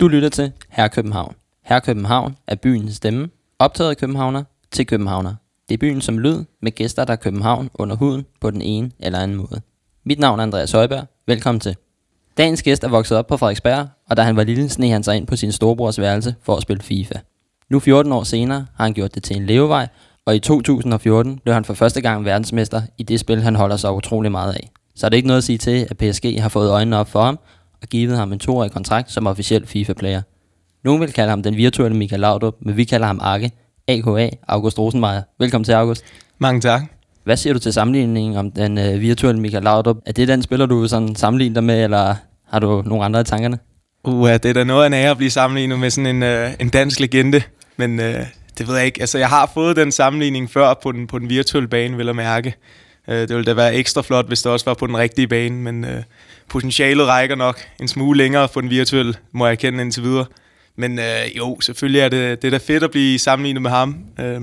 Du lytter til Herre København. Herre København er byens stemme, optaget af københavner til københavner. Det er byen som lyd med gæster, der er København under huden på den ene eller anden måde. Mit navn er Andreas Højberg. Velkommen til. Dagens gæst er vokset op på Frederiksberg, og da han var lille, sneg han sig ind på sin storebrors værelse for at spille FIFA. Nu 14 år senere har han gjort det til en levevej, og i 2014 blev han for første gang verdensmester i det spil, han holder sig utrolig meget af. Så er det ikke noget at sige til, at PSG har fået øjnene op for ham og givet ham en toårig kontrakt som officiel FIFA-player. Nogen vil kalde ham den virtuelle Michael Laudrup, men vi kalder ham Arke, AKA August Rosenmeier. Velkommen til, August. Mange tak. Hvad siger du til sammenligningen om den øh, virtuelle Michael Laudrup? Er det den spiller, du sådan sammenligner dig med, eller har du nogle andre i tankerne? Uh, det er da noget af en ære at blive sammenlignet med sådan en, øh, en dansk legende, men øh, det ved jeg ikke. Altså, jeg har fået den sammenligning før på den, på den virtuelle bane, vil jeg mærke. Øh, det ville da være ekstra flot, hvis det også var på den rigtige bane, men øh, potentialet rækker nok en smule længere på den virtuelle, må jeg kende indtil videre. Men øh, jo, selvfølgelig er det, det er da fedt at blive sammenlignet med ham. Øh,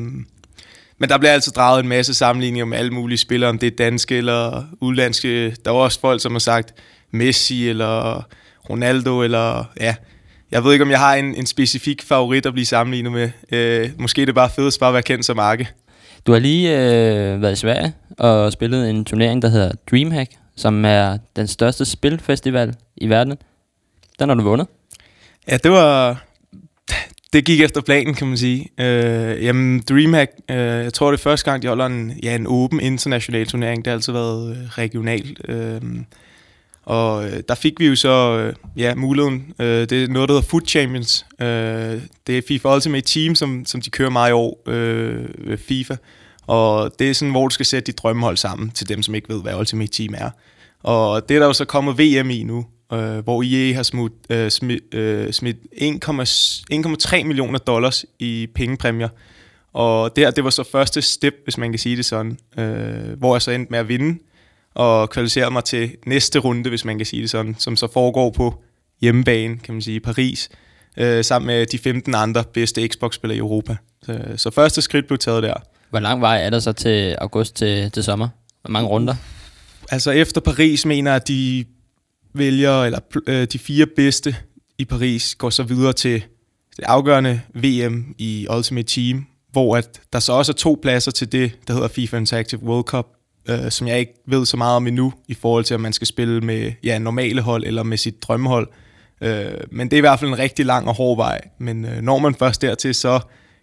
men der bliver altså draget en masse sammenligninger med alle mulige spillere, om det er danske eller udlandske. Der er også folk, som har sagt Messi eller Ronaldo, eller ja, jeg ved ikke, om jeg har en, en specifik favorit at blive sammenlignet med. Øh, måske det er bare fedest bare at være kendt som Marke. Du har lige øh, været i Sverige og spillet en turnering, der hedder Dreamhack, som er den største spilfestival i verden. Den har du vundet. Ja, det var... Det gik efter planen, kan man sige. Øh, jamen, Dreamhack, øh, jeg tror, det er første gang, de holder en, ja, en åben international turnering. Det har altid været øh, regionalt. Øh, og øh, der fik vi jo så øh, ja, muligheden. Øh, det er noget, der hedder Food Champions. Øh, det er FIFA Ultimate Team, som, som de kører meget i år øh, ved FIFA. Og det er sådan, hvor du skal sætte dit drømmehold sammen til dem, som ikke ved, hvad Ultimate Team er. Og det er der jo så kommet VM i nu, øh, hvor EA har smut, øh, smidt, øh, smidt 1,3 millioner dollars i pengepræmier. Og det her, det var så første step, hvis man kan sige det sådan, øh, hvor jeg så endte med at vinde og kvalificere mig til næste runde, hvis man kan sige det sådan, som så foregår på hjemmebane, kan man sige, i Paris, øh, sammen med de 15 andre bedste Xbox-spillere i Europa. Så, så første skridt blev taget der. Hvor lang vej er der så til august til, til sommer? Hvor mange runder? Altså efter Paris mener at de vælger, eller øh, de fire bedste i Paris går så videre til det afgørende VM i Ultimate Team, hvor at der så også er to pladser til det, der hedder FIFA Interactive World Cup, øh, som jeg ikke ved så meget om endnu, i forhold til, om man skal spille med ja, normale hold eller med sit drømmehold. Øh, men det er i hvert fald en rigtig lang og hård vej. Men øh, når man først dertil, så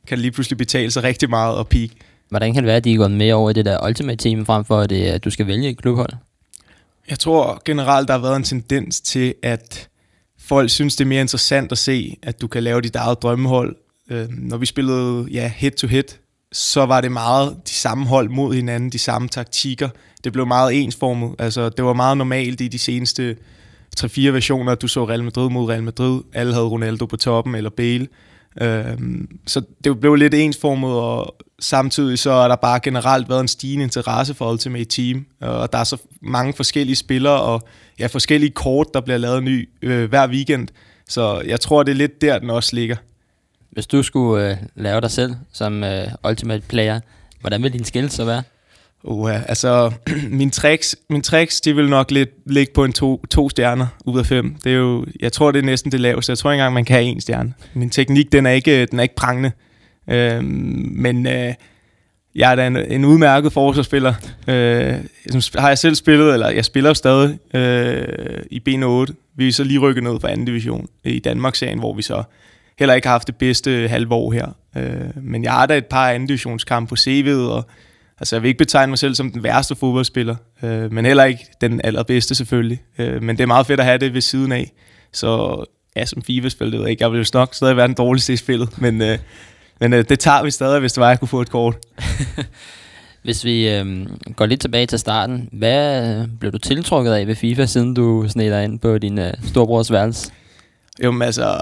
kan det lige pludselig betale sig rigtig meget og peak. Hvordan kan det være, at de er gået med over i det der Ultimate Team, frem for at, det, at du skal vælge et klubhold? Jeg tror generelt, der har været en tendens til, at folk synes, det er mere interessant at se, at du kan lave dit eget drømmehold. Øh, når vi spillede ja, head-to-head, så var det meget de samme hold mod hinanden, de samme taktikker. Det blev meget ensformet. Altså, det var meget normalt i de seneste 3-4 versioner, at du så Real Madrid mod Real Madrid. Alle havde Ronaldo på toppen, eller Bale. Øhm, så det blev lidt ensformet, og samtidig så er der bare generelt været en stigende interesse for Ultimate Team, og der er så mange forskellige spillere, og ja, forskellige kort, der bliver lavet ny øh, hver weekend. Så jeg tror, det er lidt der, den også ligger. Hvis du skulle øh, lave dig selv som øh, Ultimate Player, hvordan vil din skill så være? Uh, altså, min tricks, min tricks, de vil nok lidt ligge på en to, to stjerner ud af fem. Det er jo, jeg tror, det er næsten det laveste. Jeg tror ikke engang, man kan have en stjerne. Min teknik, den er ikke, den er ikke prangende. Uh, men øh, jeg er da en, en udmærket forsvarsspiller. Uh, har jeg selv spillet, eller jeg spiller stadig øh, i B8. Vi er så lige rykket ned fra anden division i Danmark-serien, hvor vi så heller ikke har haft det bedste halve år her. Øh, men jeg har da et par anden divisionskampe på CV'et, og Altså, jeg vil ikke betegne mig selv som den værste fodboldspiller, øh, men heller ikke den allerbedste selvfølgelig. Øh, men det er meget fedt at have det ved siden af. Så ja, som FIFA-spiller, det ved jeg ikke. Jeg vil jo nok stadig være den dårligste i spillet, men, øh, men øh, det tager vi stadig, hvis det var, at jeg kunne få et kort. hvis vi øh, går lidt tilbage til starten, hvad blev du tiltrukket af ved FIFA, siden du sned ind på din øh, storbrors værelse? Jo, altså,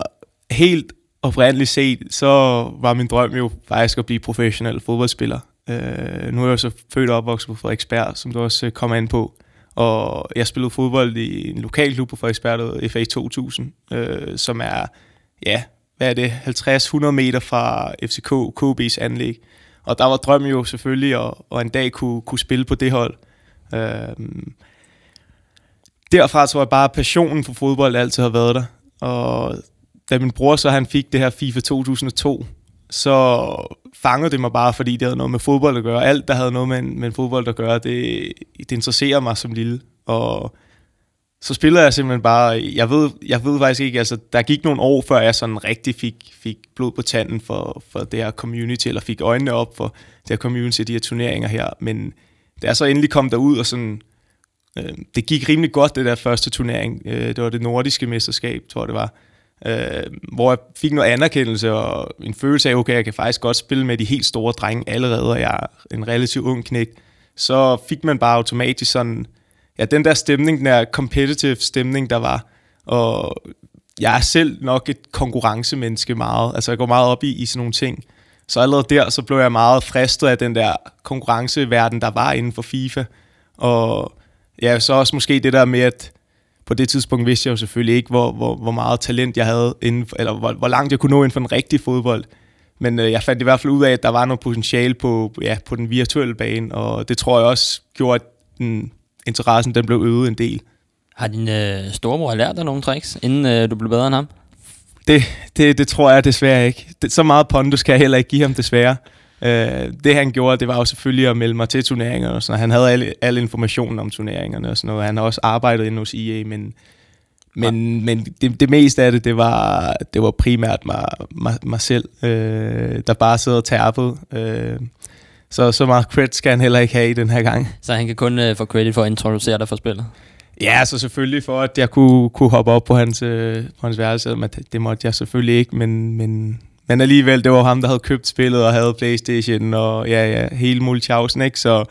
helt oprindeligt set, så var min drøm jo faktisk at blive professionel fodboldspiller. Øh, nu er jeg så født og opvokset på Frederiksberg, som du også øh, kom kommer ind på. Og jeg spillede fodbold i en lokal klub på Frederiksberg, der FA 2000, øh, som er ja, hvad er det, 50-100 meter fra FCK KB's anlæg. Og der var drømmen jo selvfølgelig at, at en dag kunne, kunne spille på det hold. Øh, derfra tror jeg bare, at passionen for fodbold altid har været der. Og da min bror så han fik det her FIFA 2002, så fangede det mig bare, fordi det havde noget med fodbold at gøre. Alt, der havde noget med, en, med fodbold at gøre, det, det interesserer mig som lille. Og så spillede jeg simpelthen bare, jeg ved, jeg ved faktisk ikke, altså der gik nogle år, før jeg sådan rigtig fik, fik blod på tanden for, for det her community, eller fik øjnene op for det her community, de her turneringer her, men da jeg så endelig kom derud, og sådan, øh, det gik rimelig godt, det der første turnering, øh, det var det nordiske mesterskab, tror jeg det var, øh, hvor jeg fik noget anerkendelse og en følelse af, okay, jeg kan faktisk godt spille med de helt store drenge allerede, og jeg er en relativt ung knæk, så fik man bare automatisk sådan, ja, den der stemning, den der competitive stemning, der var, og jeg er selv nok et konkurrencemenneske meget, altså jeg går meget op i, i sådan nogle ting, så allerede der, så blev jeg meget fristet af den der konkurrenceverden, der var inden for FIFA, og ja, så også måske det der med, at på det tidspunkt vidste jeg jo selvfølgelig ikke, hvor, hvor, hvor meget talent jeg havde, inden for, eller hvor, hvor langt jeg kunne nå inden for en rigtig fodbold. Men øh, jeg fandt i hvert fald ud af, at der var noget potentiale på, ja, på den virtuelle bane, og det tror jeg også gjorde, at den, interessen den blev øget en del. Har din øh, storebror lært dig nogle tricks, inden øh, du blev bedre end ham? Det, det, det tror jeg desværre ikke. Det, så meget pondus kan jeg heller ikke give ham desværre. Øh, det han gjorde, det var jo selvfølgelig at melde mig til turneringer og sådan Han havde alle, alle informationen om turneringerne og sådan noget. Han har også arbejdet inde hos EA, men, men, ja. men det, det meste af det, det var, det var primært mig, mig, mig selv, øh, der bare sidder og tærpede. Øh, så så meget credit skal han heller ikke have i den her gang. Så han kan kun øh, få credit for at introducere dig for spillet? Ja, så selvfølgelig for, at jeg kunne, kunne hoppe op på hans, øh, på hans værelse. Men det, det måtte jeg selvfølgelig ikke, men, men, men alligevel, det var ham, der havde købt spillet og havde Playstation og ja, ja, hele multiausen, ikke? Så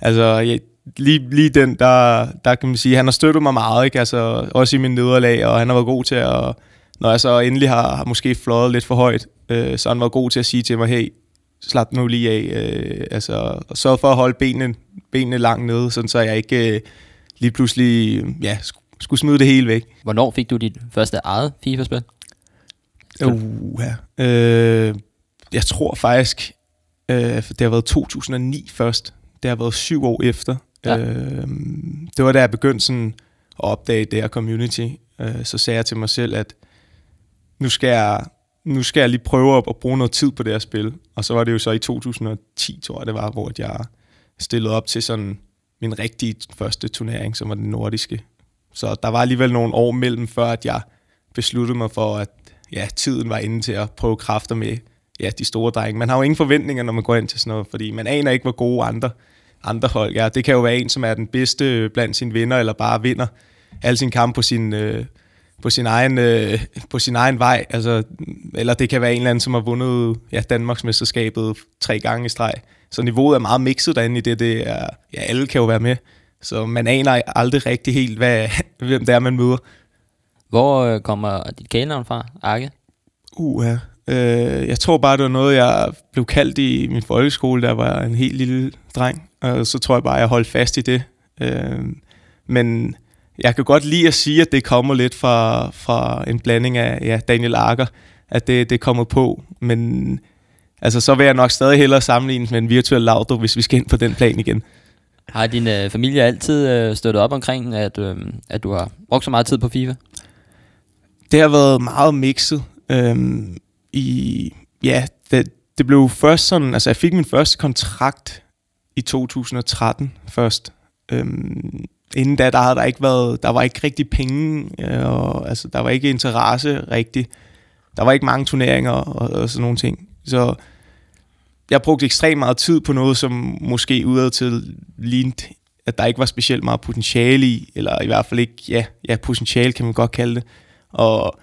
altså, ja, lige, lige den, der, der kan man sige, han har støttet mig meget, ikke? Altså, også i min nederlag, og han har været god til at, når jeg så endelig har, har måske fløjet lidt for højt, øh, så han var god til at sige til mig, hey, slap nu lige af. Øh, altså, og sørg for at holde benene, benene langt nede, sådan så jeg ikke øh, lige pludselig ja, skulle smide det hele væk. Hvornår fik du dit første eget FIFA-spil? Uh, ja. øh, jeg tror faktisk, øh, det har været 2009 først. Det har været syv år efter. Ja. Øh, det var da jeg begyndte sådan at opdage det her community. Øh, så sagde jeg til mig selv, at nu skal jeg nu skal jeg lige prøve at bruge noget tid på det her spil. Og så var det jo så i 2010, tror jeg det var, hvor jeg stillede op til sådan min rigtige første turnering, som var den nordiske. Så der var alligevel nogle år mellem, før at jeg besluttede mig for, at ja, tiden var inde til at prøve kræfter med ja, de store drenge. Man har jo ingen forventninger, når man går ind til sådan noget, fordi man aner ikke, hvor gode andre, andre hold er. Det kan jo være en, som er den bedste blandt sine venner, eller bare vinder alle sine kampe på sin, øh, på sin egen, øh, på sin egen vej. Altså, eller det kan være en eller anden, som har vundet ja, Danmarksmesterskabet tre gange i streg. Så niveauet er meget mixet derinde i det. det er, ja, alle kan jo være med. Så man aner aldrig rigtig helt, hvad, hvem det er, man møder. Hvor øh, kommer dit kælenavn fra, Arke? Uh, ja. Øh, jeg tror bare, det var noget, jeg blev kaldt i min folkeskole, der var en helt lille dreng. Og så tror jeg bare, jeg holdt fast i det. Øh, men jeg kan godt lide at sige, at det kommer lidt fra, fra en blanding af ja, Daniel Arker, at det, det kommer på, men altså, så vil jeg nok stadig hellere sammenligne med en virtuel Laudo, hvis vi skal ind på den plan igen. Har din øh, familie altid øh, støttet op omkring, at, øh, at du har brugt så meget tid på FIFA? Det har været meget mixet. Øhm, i, ja, det, det blev først sådan, altså jeg fik min første kontrakt i 2013 først. Øhm, inden da, der havde der ikke været, der var ikke rigtig penge, øh, og altså, der var ikke interesse rigtig. Der var ikke mange turneringer og, og sådan nogle ting. Så jeg brugte ekstremt meget tid på noget, som måske udad til lignede, at der ikke var specielt meget potentiale i, eller i hvert fald ikke, ja, ja potentiale kan man godt kalde det. Og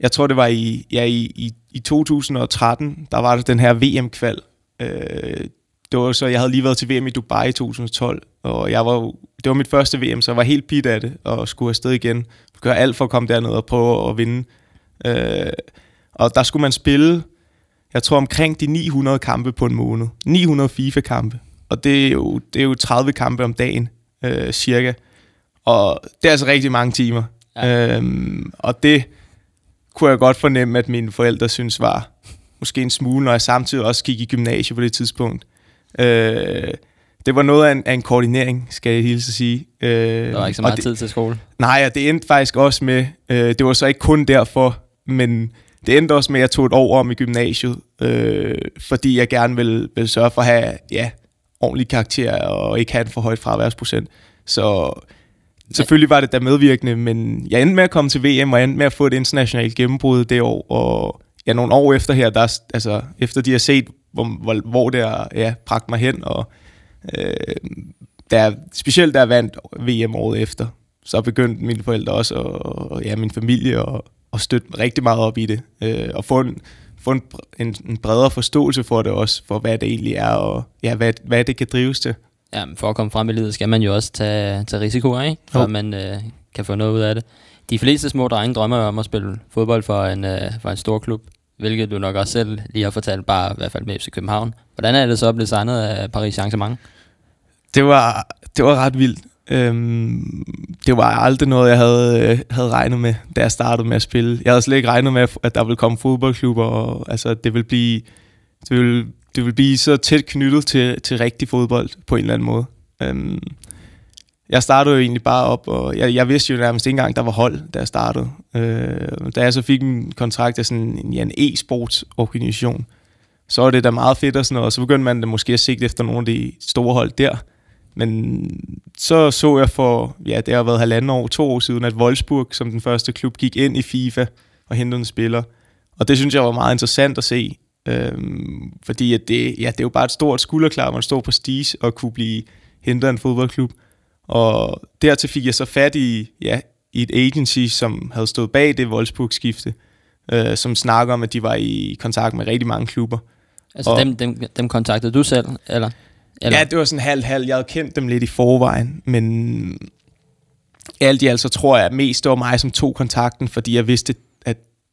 jeg tror, det var i, ja, i, i, i 2013, der var der den her VM-kval. Øh, det var så, jeg havde lige været til VM i Dubai i 2012, og jeg var, det var mit første VM, så jeg var helt pit af det, og skulle afsted igen. Gøre alt for at komme derned og prøve at vinde. Øh, og der skulle man spille, jeg tror omkring de 900 kampe på en måned. 900 FIFA-kampe. Og det er, jo, det er jo 30 kampe om dagen, øh, cirka. Og det er altså rigtig mange timer. Ja. Øhm, og det, kunne jeg godt fornemme, at mine forældre synes var måske en smule, når jeg samtidig også gik i gymnasiet på det tidspunkt. Øh, det var noget af en, af en koordinering, skal jeg hilse at sige. Øh, der var ikke så meget det, tid til skole. Nej, og det endte faktisk også med, øh, det var så ikke kun derfor, men det endte også med, at jeg tog et år om i gymnasiet, øh, fordi jeg gerne ville, ville sørge for at have ja, ordentlig karakter og ikke have en for højt fraværsprocent. Så selvfølgelig var det der medvirkende, men jeg endte med at komme til VM, og jeg endte med at få et internationalt gennembrud det år, og ja, nogle år efter her, der, altså, efter de har set, hvor, hvor, hvor det har ja, bragt mig hen, og øh, der, specielt der vandt VM året efter, så begyndte mine forældre også, og, og ja, min familie, og, og støtte rigtig meget op i det, øh, og få en, få en, en, en bredere forståelse for det også, for hvad det egentlig er, og ja, hvad, hvad det kan drives til. Ja, for at komme frem i livet, skal man jo også tage, tage risikoer, ikke? For at man øh, kan få noget ud af det. De fleste små drenge drømmer om at spille fodbold for en, øh, for en stor klub, hvilket du nok også selv lige har fortalt, bare i hvert fald med FC København. Hvordan er det så blevet signet af Paris Saint-Germain? Det var, det var ret vildt. Øhm, det var aldrig noget, jeg havde, øh, havde regnet med, da jeg startede med at spille. Jeg havde slet ikke regnet med, at der ville komme fodboldklubber, og altså, det ville blive, det ville, det vil blive så tæt knyttet til, til rigtig fodbold på en eller anden måde. Øhm, jeg startede jo egentlig bare op, og jeg, jeg vidste jo nærmest ikke engang, der var hold, da jeg startede. Øh, da jeg så fik en kontrakt af sådan en, ja, en e-sportsorganisation, så var det da meget fedt og sådan noget, og så begyndte man da måske at sigte efter nogle af de store hold der. Men så så jeg for, ja, det har været halvanden år, to år siden, at Wolfsburg som den første klub gik ind i FIFA og hentede en spiller. Og det synes jeg var meget interessant at se, øhm, fordi at det, ja, det er jo bare et stort skulderklar, man står på stige og kunne blive hentet af en fodboldklub. Og dertil fik jeg så fat i, ja, i et agency, som havde stået bag det Wolfsburg-skifte, øh, som snakker om, at de var i kontakt med rigtig mange klubber. Altså og, dem, dem, dem kontaktede du selv, eller? Eller? Ja, det var sådan halv-halv. Jeg havde kendt dem lidt i forvejen, men alt i alt så tror jeg at mest, det var mig, som tog kontakten, fordi jeg vidste, at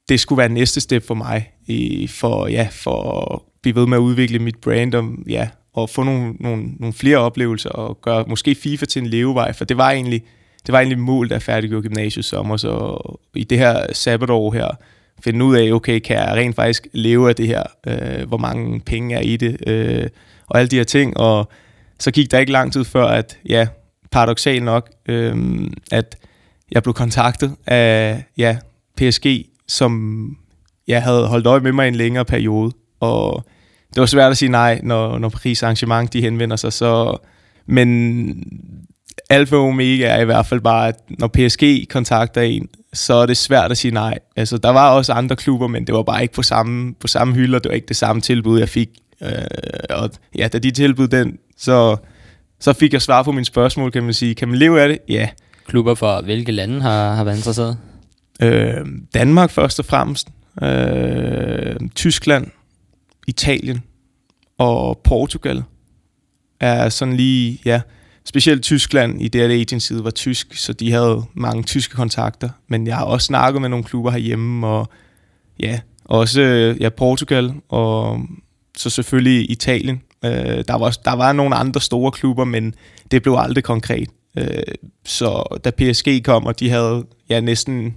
det skulle være næste step for mig, i, for, ja, for at blive ved med at udvikle mit brand, og, ja, og få nogle, nogle, nogle flere oplevelser, og gøre måske FIFA til en levevej, for det var egentlig, det var egentlig mål, der færdiggjorde gymnasiet sommer, så i det her sabbatår her, finde ud af, okay, kan jeg rent faktisk leve af det her? Øh, hvor mange penge er i det? Øh, og alle de her ting. Og så gik der ikke lang tid før, at ja, paradoxalt nok, øh, at jeg blev kontaktet af ja, PSG, som jeg havde holdt øje med mig i en længere periode. Og det var svært at sige nej, når, når Paris Arrangement de henvender sig. Så, men alfa og omega er i hvert fald bare, at når PSG kontakter en, så er det svært at sige nej. Altså, der var også andre klubber, men det var bare ikke på samme, på samme hylder. Det var ikke det samme tilbud, jeg fik. Øh, og ja, da de tilbød den, så, så fik jeg svar på mine spørgsmål, kan man sige. Kan man leve af det? Ja. Klubber for hvilke lande har, har været interesseret? Øh, Danmark først og fremmest. Øh, Tyskland, Italien og Portugal er sådan lige, ja, specielt Tyskland i det, at agencyet var tysk, så de havde mange tyske kontakter. Men jeg har også snakket med nogle klubber herhjemme, og ja, også ja, Portugal, og så selvfølgelig Italien. Øh, der, var, der var nogle andre store klubber, men det blev aldrig konkret. Øh, så da PSG kom, og de havde ja, næsten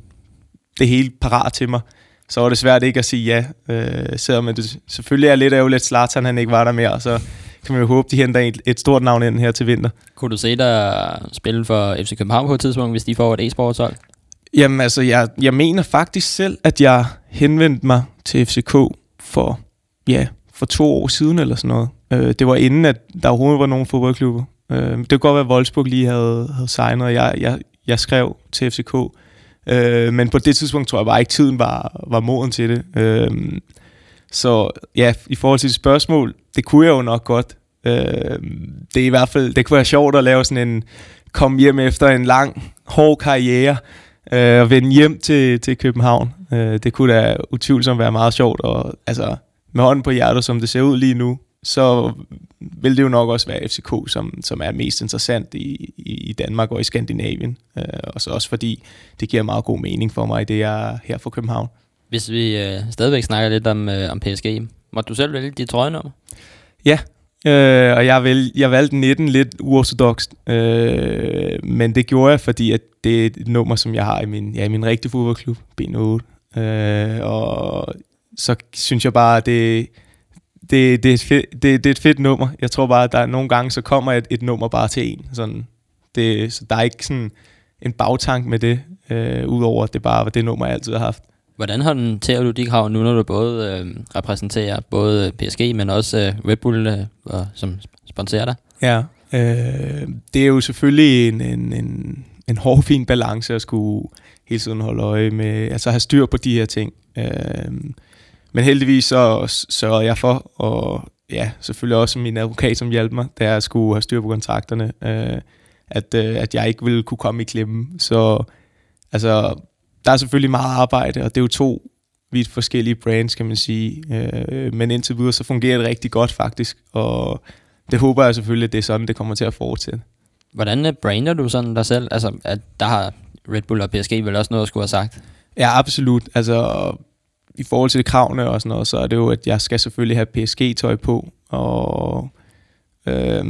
det hele parat til mig, så var det svært ikke at sige ja. Øh, selvom det selvfølgelig er lidt ærgerligt, at Zlatan han ikke var der mere, så kan man jo håbe, de henter et, et stort navn ind her til vinter. Kunne du se dig spille for FC København på et tidspunkt, hvis de får et e-sportshold? Jamen altså, jeg, jeg mener faktisk selv, at jeg henvendte mig til FCK for, ja, for to år siden eller sådan noget. Øh, det var inden, at der overhovedet var nogen fodboldklubber. Øh, det kunne godt være, at Wolfsburg lige havde, havde signet, og jeg, jeg, jeg skrev til FCK. Øh, men på det tidspunkt tror jeg bare ikke, tiden var, var moden til det. Øh, så ja, i forhold til spørgsmål, det kunne jeg jo nok godt. Øh, det er i hvert fald, det kunne være sjovt at lave sådan en, komme hjem efter en lang, hård karriere, øh, og vende hjem til, til København. Øh, det kunne da utvivlsomt være meget sjovt, og altså med hånden på hjertet, som det ser ud lige nu, så vil det jo nok også være FCK, som, som er mest interessant i, i, Danmark og i Skandinavien. Øh, og så også fordi det giver meget god mening for mig, det er her fra København. Hvis vi øh, stadigvæk snakker lidt om, øh, om PSG, må du selv vælge dit trøjenummer? Ja, øh, og jeg, vælg, jeg valgte 19 lidt uortodokst, øh, men det gjorde jeg, fordi at det er et nummer, som jeg har i min, ja, i min rigtige fodboldklub, B8. Øh, og så synes jeg bare, at det, det, det, er et fedt, det, det er et fedt nummer. Jeg tror bare, at der nogle gange, så kommer et, et nummer bare til en. Sådan, det, så der er ikke sådan en bagtank med det, øh, udover at det bare var det nummer, jeg altid har haft. Hvordan håndterer du de krav nu, når du både øh, repræsenterer både PSG, men også øh, Red Bull, øh, som sponsorer dig? Ja, øh, det er jo selvfølgelig en, en, en, en hård, fin balance at skulle hele tiden holde øje med, altså have styr på de her ting. Øh, men heldigvis så sørger jeg for, og ja, selvfølgelig også min advokat, som hjalp mig, da jeg skulle have styr på kontrakterne, øh, at, øh, at jeg ikke ville kunne komme i klemme. Så altså, der er selvfølgelig meget arbejde, og det er jo to vidt forskellige brands, kan man sige. Øh, men indtil videre, så fungerer det rigtig godt faktisk, og det håber jeg selvfølgelig, at det er sådan, det kommer til at fortsætte. Hvordan øh, brander du sådan dig selv? Altså, at der har Red Bull og PSG vel også noget at skulle have sagt? Ja, absolut. Altså, i forhold til kravene og sådan noget, så er det jo, at jeg skal selvfølgelig have PSG-tøj på, og øh,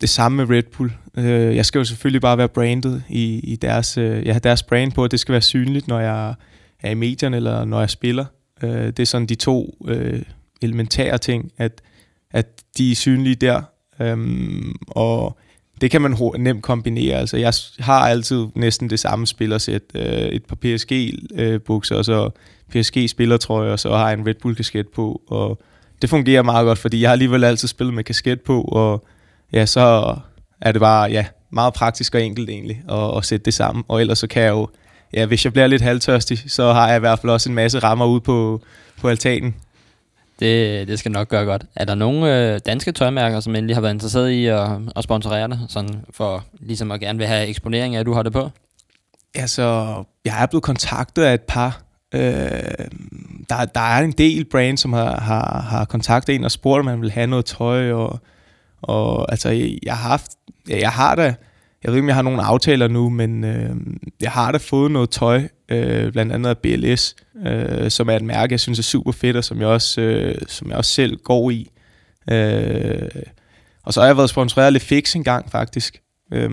det samme med Red Bull. Øh, jeg skal jo selvfølgelig bare være branded i, i deres, øh, jeg har deres brand på, og det skal være synligt, når jeg er i medierne, eller når jeg spiller. Øh, det er sådan de to øh, elementære ting, at, at de er synlige der, øh, og det kan man nemt kombinere. Altså, jeg har altid næsten det samme spillersæt. Øh, et par PSG-bukser, øh, og så PSG-spillertrøje, og så har jeg en Red Bull-kasket på. Og det fungerer meget godt, fordi jeg har alligevel altid spillet med kasket på, og ja, så er det bare ja, meget praktisk og enkelt egentlig at, at sætte det sammen. Og ellers så kan jeg jo, ja, hvis jeg bliver lidt halvtørstig, så har jeg i hvert fald også en masse rammer ude på, på altanen. Det, det skal nok gøre godt. Er der nogle øh, danske tøjmærker, som endelig har været interesseret i at, at sponsorere dig, sådan for ligesom at gerne vil have eksponering af, at du har det på? Altså, jeg er blevet kontaktet af et par. Øh, der, der er en del brands, som har, har, har kontaktet en og spurgt, om man vil have noget tøj. Og, og altså, jeg, jeg har haft, ja, jeg har da, jeg ved ikke, om jeg har nogle aftaler nu, men øh, jeg har da fået noget tøj, øh, blandt andet af BLS, øh, som er et mærke, jeg synes er super fedt, og som jeg også, øh, som jeg også selv går i. Øh, og så har jeg været sponsoreret lidt fix en gang, faktisk. Øh,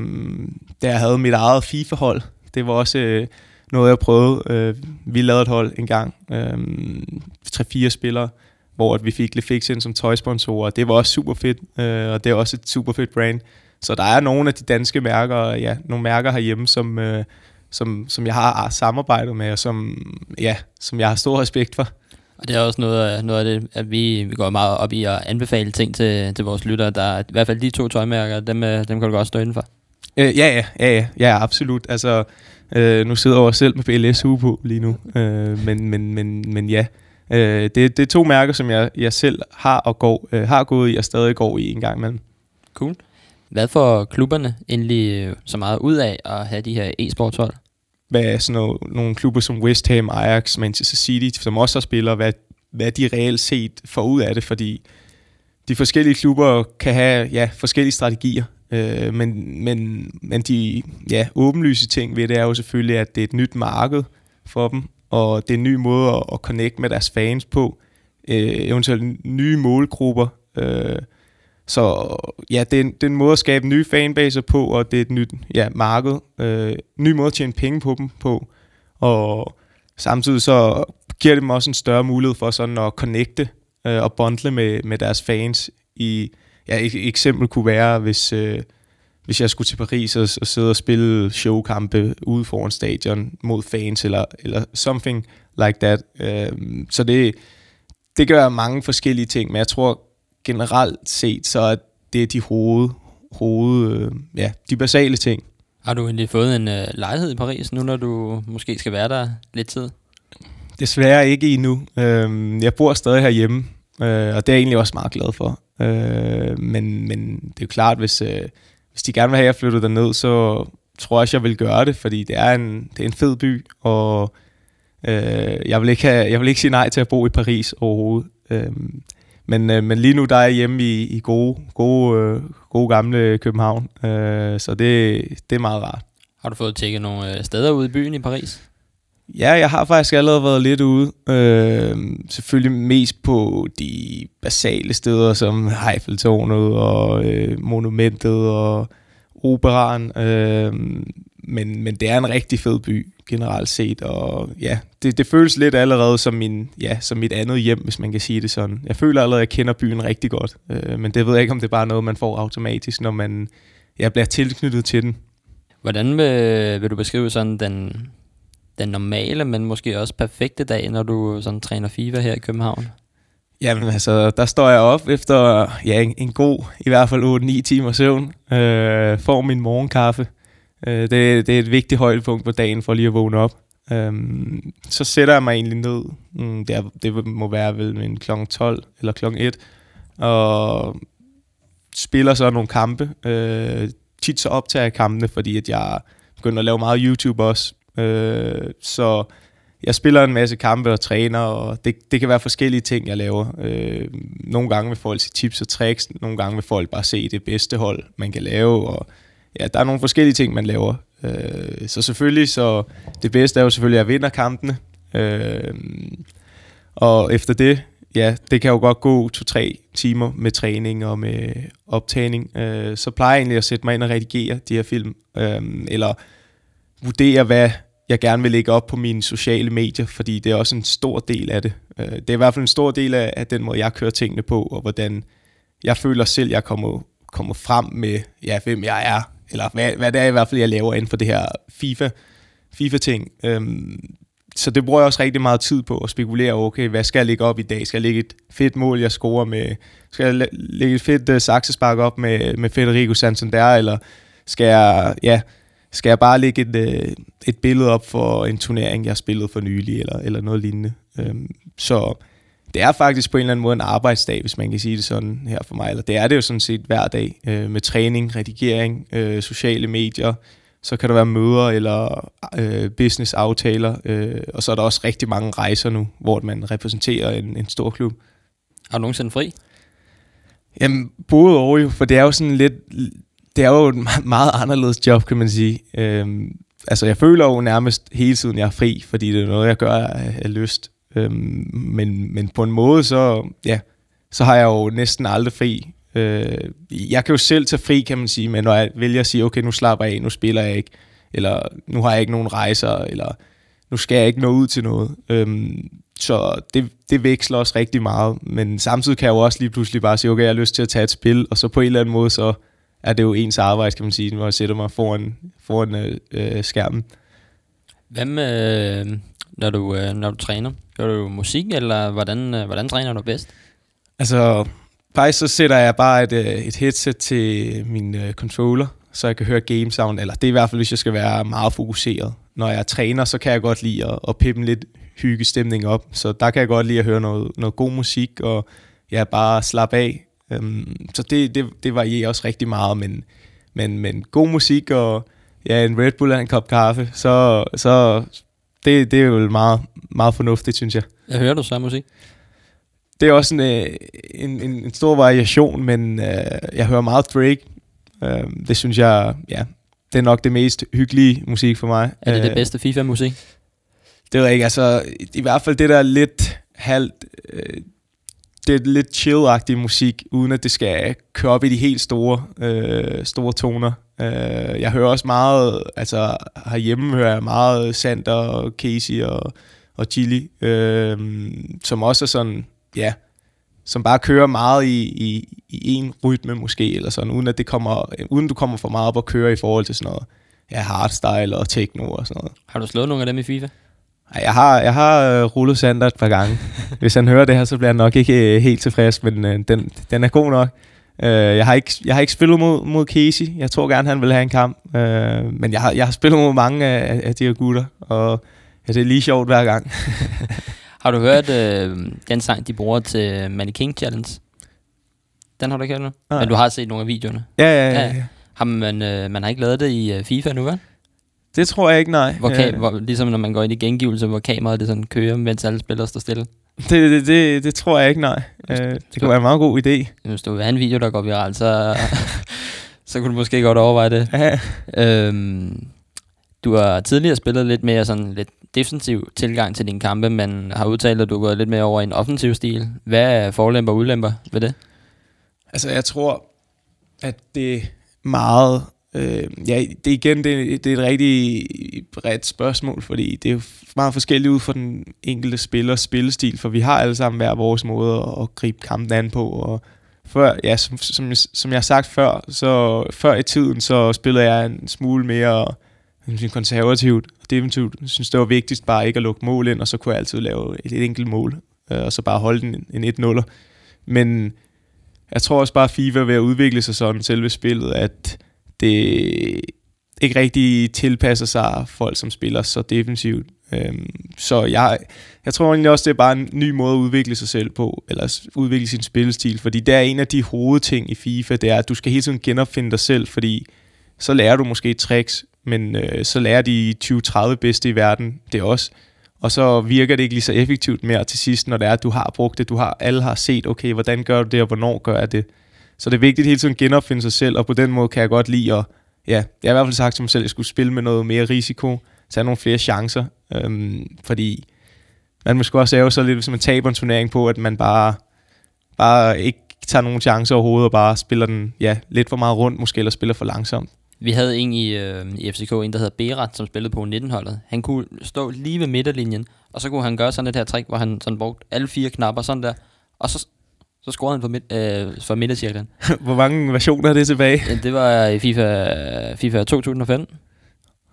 da jeg havde mit eget FIFA-hold. Det var også øh, noget, jeg prøvede. Øh, vi lavede et hold en gang. Øh, tre-fire spillere hvor at vi fik Lefix ind som tøjsponsorer. Det var også super fedt, øh, og det er også et super fedt brand. Så der er nogle af de danske mærker, ja, nogle mærker herhjemme, som, øh, som, som jeg har samarbejdet med, og som, ja, som jeg har stor respekt for. Og det er også noget af, noget af det, at vi, vi går meget op i at anbefale ting til, til vores lyttere. Der er i hvert fald de to tøjmærker, dem, øh, dem kan du godt stå indenfor. Øh, ja, ja, ja, ja, ja, absolut. Altså, øh, nu sidder jeg selv med BLS på lige nu, øh, men, men, men, men ja, øh, det, det er to mærker, som jeg, jeg selv har og går, øh, har gået i og stadig går i en gang imellem. Cool. Hvad får klubberne endelig øh, så meget ud af at have de her e-sportshold? Hvad er sådan noget, nogle klubber som West Ham, Ajax, Manchester City, som også har spillere, hvad, hvad de reelt set får ud af det, fordi de forskellige klubber kan have ja, forskellige strategier, øh, men, men, men de ja, åbenlyse ting ved det er jo selvfølgelig, at det er et nyt marked for dem, og det er en ny måde at, at connecte med deres fans på, øh, eventuelt nye målgrupper, øh, så ja, det er, en, det er en måde at skabe nye fanbaser på, og det er et nyt ja, marked. Øh, ny måde at tjene penge på dem på. Og samtidig så giver det dem også en større mulighed for sådan at connecte øh, og bondle med, med deres fans. I, ja, et eksempel kunne være, hvis, øh, hvis jeg skulle til Paris og, og sidde og spille showkampe ude foran stadion mod fans, eller, eller something like that. Øh, så det, det gør mange forskellige ting, men jeg tror generelt set, så er det de hoved, hoved øh, ja, de basale ting. Har du egentlig fået en øh, lejlighed i Paris, nu når du måske skal være der lidt tid? Desværre ikke endnu. Øh, jeg bor stadig herhjemme, øh, og det er jeg egentlig også meget glad for. Øh, men, men det er jo klart, hvis, øh, hvis de gerne vil have, at jeg flytter derned, så tror jeg også, jeg vil gøre det, fordi det er en, det er en fed by, og øh, jeg, vil ikke have, jeg vil ikke sige nej til at bo i Paris overhovedet. Øh, men, øh, men lige nu der er jeg hjemme i, i gode, gode, øh, gode gamle København, øh, så det, det er meget rart. Har du fået tjekket nogle øh, steder ude i byen i Paris? Ja, jeg har faktisk allerede været lidt ude. Øh, selvfølgelig mest på de basale steder, som Eiffeltårnet og øh, Monumentet og Operan. Øh, men, men det er en rigtig fed by generelt set, og ja, det, det føles lidt allerede som, min, ja, som mit andet hjem, hvis man kan sige det sådan. Jeg føler allerede, at jeg kender byen rigtig godt, øh, men det ved jeg ikke, om det er bare noget, man får automatisk, når man ja, bliver tilknyttet til den. Hvordan vil, vil du beskrive sådan den, den normale, men måske også perfekte dag, når du sådan træner FIFA her i København? Jamen altså, der står jeg op efter ja, en, en god, i hvert fald 8-9 timer søvn, øh, får min morgenkaffe. Øh, det, det er et vigtigt højdepunkt på dagen for lige at vågne op. Øhm, så sætter jeg mig egentlig ned, mm, det, er, det må være vel en kl. 12 eller kl. 1, og spiller så nogle kampe. Øh, tit så optager jeg kampene, fordi at jeg begynder at lave meget YouTube også. Øh, så jeg spiller en masse kampe og træner, og det, det kan være forskellige ting, jeg laver. Øh, nogle gange vil folk se tips og tricks, nogle gange vil folk bare se det bedste hold, man kan lave, og ja, der er nogle forskellige ting, man laver. Øh, så selvfølgelig, så det bedste er jo selvfølgelig, at jeg vinder kampene. Øh, og efter det, ja, det kan jo godt gå to-tre timer med træning og med optagning. Øh, så plejer jeg egentlig at sætte mig ind og redigere de her film, øh, eller vurdere, hvad jeg gerne vil lægge op på mine sociale medier, fordi det er også en stor del af det. Øh, det er i hvert fald en stor del af, af den måde, jeg kører tingene på, og hvordan jeg føler selv, jeg kommer, kommer frem med, ja, hvem jeg er, eller hvad, hvad det er i hvert fald, jeg laver inden for det her FIFA, FIFA-ting. Øhm, så det bruger jeg også rigtig meget tid på at spekulere, okay, hvad skal jeg lægge op i dag? Skal jeg lægge et fedt mål, jeg scorer med? Skal jeg lægge et fedt uh, saksespark op med, med Federico Santander, eller skal jeg, ja, skal jeg bare lægge et, uh, et billede op for en turnering, jeg har spillet for nylig, eller, eller noget lignende. Øhm, så det er faktisk på en eller anden måde en arbejdsdag, hvis man kan sige det sådan her for mig. Eller det er det jo sådan set hver dag, øh, med træning, redigering, øh, sociale medier, så kan der være møder eller øh, business-aftaler, øh, og så er der også rigtig mange rejser nu, hvor man repræsenterer en, en stor klub. Har du nogensinde fri? Jamen, både over jo, for det er jo sådan lidt, det er jo et meget anderledes job, kan man sige. Øhm, altså, jeg føler jo nærmest hele tiden, jeg er fri, fordi det er noget, jeg gør af, af lyst. Øhm, men, men på en måde, så, ja, så har jeg jo næsten aldrig fri. Øh, jeg kan jo selv tage fri, kan man sige, men når jeg vælger at sige, okay, nu slapper jeg af, nu spiller jeg ikke, eller nu har jeg ikke nogen rejser, eller nu skal jeg ikke nå ud til noget. Øhm, så det, det veksler også rigtig meget, men samtidig kan jeg jo også lige pludselig bare sige, okay, jeg har lyst til at tage et spil, og så på en eller anden måde, så er det jo ens arbejde, kan man sige, når jeg sætter mig foran, foran øh, øh skærmen. Hvad med, når du, øh, når du træner? Gør du musik, eller hvordan, øh, hvordan træner du bedst? Altså, faktisk så sætter jeg bare et, øh, et headset til min øh, controller, så jeg kan høre game sound, eller det er i hvert fald, hvis jeg skal være meget fokuseret. Når jeg træner, så kan jeg godt lide at, at pippe lidt hyggestemning op, så der kan jeg godt lide at høre noget, noget god musik, og ja, bare slappe af, Um, så det, det, det varierer også rigtig meget, men, men, men god musik og ja, en Red Bull og en kop kaffe, så, så det, det er jo meget, meget fornuftigt, synes jeg. Jeg hører du så musik? Det er også en, øh, en, en, en stor variation, men uh, jeg hører meget Drake. Uh, det synes jeg, ja, det er nok det mest hyggelige musik for mig. Er det det bedste FIFA-musik? Det ved jeg ikke, altså i hvert fald det der lidt halvt... Uh, det er lidt chill musik, uden at det skal køre op i de helt store, øh, store toner. Øh, jeg hører også meget, altså herhjemme hører jeg meget Sander og Casey og, og Chili, øh, som også er sådan, ja, som bare kører meget i, i, i en rytme måske, eller sådan, uden at det kommer, uden du kommer for meget op og køre i forhold til sådan noget, ja, hardstyle og techno og sådan noget. Har du slået nogle af dem i FIFA? Jeg har, jeg har uh, rullet Sander et par gange. Hvis han hører det her, så bliver han nok ikke uh, helt tilfreds, men uh, den, den er god nok. Uh, jeg, har ikke, jeg har ikke spillet mod, mod Casey. Jeg tror gerne, han vil have en kamp. Uh, men jeg har, jeg har spillet mod mange af, af de her gutter, og ja, det er lige sjovt hver gang. har du hørt uh, den sang, de bruger til Mannequin Challenge? Den har du ikke hørt nu? Nej. Men du har set nogle af videoerne? Ja, ja, ja. ja. ja. Har man, uh, man har ikke lavet det i uh, FIFA nu, vel? Det tror jeg ikke, nej. Hvor, ka- ja. hvor, ligesom når man går ind i gengivelse, hvor kameraet det sådan kører, mens alle spillere står stille. Det, det, det, det tror jeg ikke, nej. Uh, det kunne være en meget god idé. Hvis du vil have en video, der går viralt, så, så kunne du måske godt overveje det. Ja. Øhm, du har tidligere spillet lidt mere sådan lidt defensiv tilgang til dine kampe, men har udtalt, at du er gået lidt mere over i en offensiv stil. Hvad er forlemper og ulemper ved det? Altså, jeg tror, at det meget Øh, ja, det igen, det, det er et rigtig bredt spørgsmål, fordi det er jo meget forskelligt ud fra den enkelte spillers spillestil, for vi har alle sammen hver vores måde at, at gribe kampen an på, og før, ja, som, som, som jeg har sagt før, så før i tiden, så spillede jeg en smule mere synes, konservativt og definitivt. Jeg synes, det var vigtigst bare ikke at lukke mål ind, og så kunne jeg altid lave et, et enkelt mål, øh, og så bare holde en, en 1-0'er. Men jeg tror også bare, at FIFA er ved at udvikle sig sådan selve spillet, at det ikke rigtig tilpasser sig folk, som spiller så defensivt. Øhm, så jeg, jeg tror egentlig også, det er bare en ny måde at udvikle sig selv på, eller udvikle sin spillestil, fordi det er en af de hovedting i FIFA, det er, at du skal hele tiden genopfinde dig selv, fordi så lærer du måske tricks, men øh, så lærer de 20-30 bedste i verden det også. Og så virker det ikke lige så effektivt mere til sidst, når det er, at du har brugt det, du har, alle har set, okay, hvordan gør du det, og hvornår gør jeg det. Så det er vigtigt hele tiden at genopfinde sig selv, og på den måde kan jeg godt lide at, ja, jeg har i hvert fald sagt til mig selv, at jeg skulle spille med noget mere risiko, tage nogle flere chancer, øhm, fordi man måske også lave så lidt, hvis man taber en turnering på, at man bare, bare ikke tager nogen chancer overhovedet, og bare spiller den ja, lidt for meget rundt, måske, eller spiller for langsomt. Vi havde en i, øh, i FCK, en der hedder Berat, som spillede på 19-holdet. Han kunne stå lige ved midterlinjen, og så kunne han gøre sådan et her trick, hvor han sådan brugte alle fire knapper sådan der, og så, så scorede han for, midt, øh, for midtercirklen. Hvor mange versioner er det tilbage? Det var i FIFA, FIFA 2015.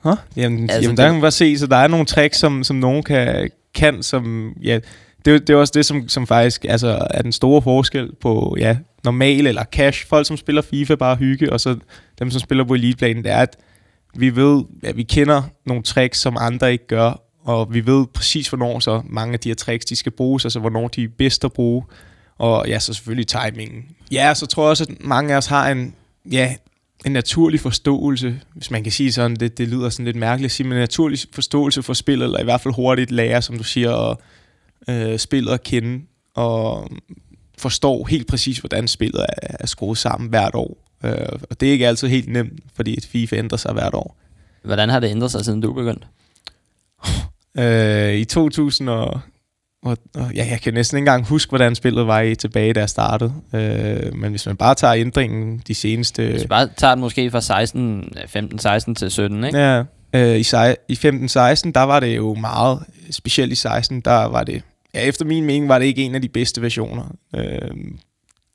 Huh? Jamen, altså, jamen der kan man bare se, så der er nogle tricks, som, som nogen kan, kan som, ja, det, det er også det, som, som faktisk altså, er den store forskel på ja, normal eller cash. Folk, som spiller FIFA, bare hygge, og så dem, som spiller på eliteplanen, det er, at vi ved, at vi kender nogle tricks, som andre ikke gør, og vi ved præcis, hvornår så mange af de her tricks, de skal bruges, altså hvornår de er bedst at bruge, og ja, så selvfølgelig timingen. Ja, så tror jeg også, at mange af os har en, ja, en naturlig forståelse, hvis man kan sige sådan, det, det lyder sådan lidt mærkeligt at sige, men en naturlig forståelse for spillet, eller i hvert fald hurtigt lære, som du siger, og øh, spillet at kende, og forstår helt præcis, hvordan spillet er, er skruet sammen hvert år. Øh, og det er ikke altid helt nemt, fordi et FIFA ændrer sig hvert år. Hvordan har det ændret sig, siden du begyndte? Øh, I 2000 og, og, og ja, jeg kan næsten ikke engang huske, hvordan spillet var i tilbage, da jeg startede. Øh, men hvis man bare tager ændringen de seneste... Hvis bare tager den måske fra 16, 15-16 til 17, ikke? Ja, øh, i, i 15-16, der var det jo meget, specielt i 16, der var det ja, efter min mening var det ikke en af de bedste versioner. Øh,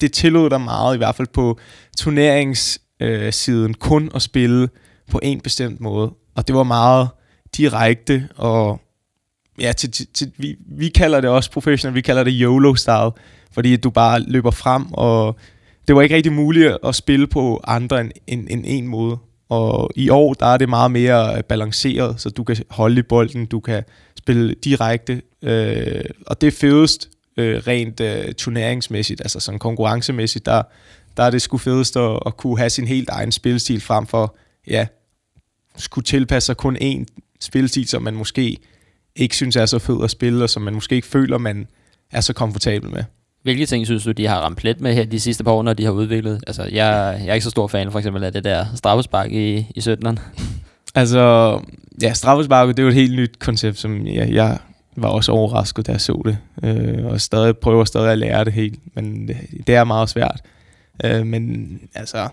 det tillod dig meget, i hvert fald på turneringssiden, øh, kun at spille på en bestemt måde. Og det var meget direkte, og ja, til, til, til, vi, vi kalder det også professionelt, vi kalder det YOLO-style, fordi du bare løber frem, og det var ikke rigtig muligt at spille på andre end, end, end en måde. Og i år, der er det meget mere balanceret, så du kan holde i bolden, du kan spille direkte, øh, og det er fedest øh, rent øh, turneringsmæssigt, altså sådan konkurrencemæssigt, der, der er det sgu fedest at, at kunne have sin helt egen spilstil frem for, ja, skulle tilpasse sig kun én spilstil, som man måske ikke synes er så fed at spille, og som man måske ikke føler, man er så komfortabel med. Hvilke ting synes du, de har ramt plet med her de sidste par år, når de har udviklet? Altså, jeg, jeg er ikke så stor fan for eksempel af det der straffespark i, i 17'eren. Altså, ja, straffesparket, det er jo et helt nyt koncept, som jeg, jeg var også overrasket, da jeg så det. Øh, og stadig prøver stadig at lære det helt, men det, det er meget svært. Øh, men altså,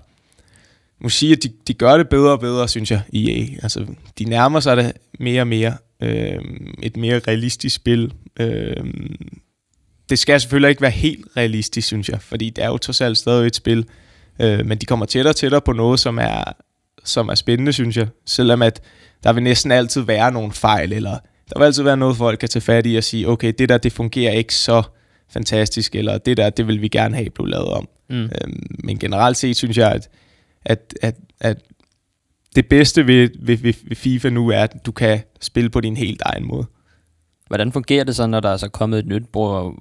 må sige, at de, de gør det bedre og bedre, synes jeg, EA. Altså, de nærmer sig det mere og mere. Øh, et mere realistisk spil. Øh, det skal selvfølgelig ikke være helt realistisk, synes jeg, fordi det er jo trods alt stadig et spil. Øh, men de kommer tættere og tættere på noget, som er, som er spændende, synes jeg. Selvom at der vil næsten altid være nogle fejl, eller der vil altid være noget, folk kan tage fat i og sige, okay, det der, det fungerer ikke så fantastisk, eller det der, det vil vi gerne have blevet lavet om. Mm. Øhm, men generelt set synes jeg, at, at, at, at det bedste ved, ved, ved, ved FIFA nu er, at du kan spille på din helt egen måde. Hvordan fungerer det så, når der er så kommet et nyt bror?